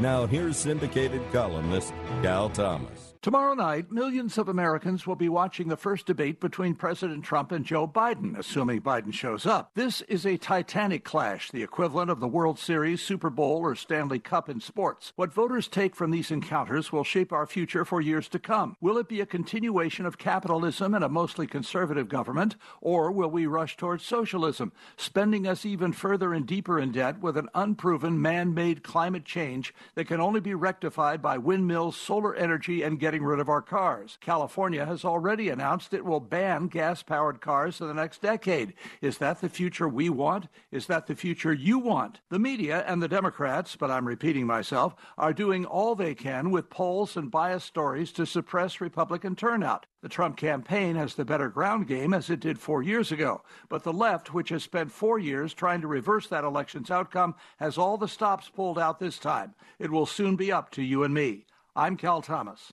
Now, here's syndicated columnist Cal Thomas. Tomorrow night, millions of Americans will be watching the first debate between President Trump and Joe Biden, assuming Biden shows up. This is a titanic clash, the equivalent of the World Series, Super Bowl, or Stanley Cup in sports. What voters take from these encounters will shape our future for years to come. Will it be a continuation of capitalism and a mostly conservative government, or will we rush towards socialism, spending us even further and deeper in debt with an unproven man made climate change that can only be rectified by windmills, solar energy, and getting rid of our cars. California has already announced it will ban gas powered cars in the next decade. Is that the future we want? Is that the future you want? The media and the Democrats, but I'm repeating myself, are doing all they can with polls and biased stories to suppress Republican turnout. The Trump campaign has the better ground game as it did four years ago. But the left, which has spent four years trying to reverse that election's outcome, has all the stops pulled out this time. It will soon be up to you and me. I'm Cal Thomas.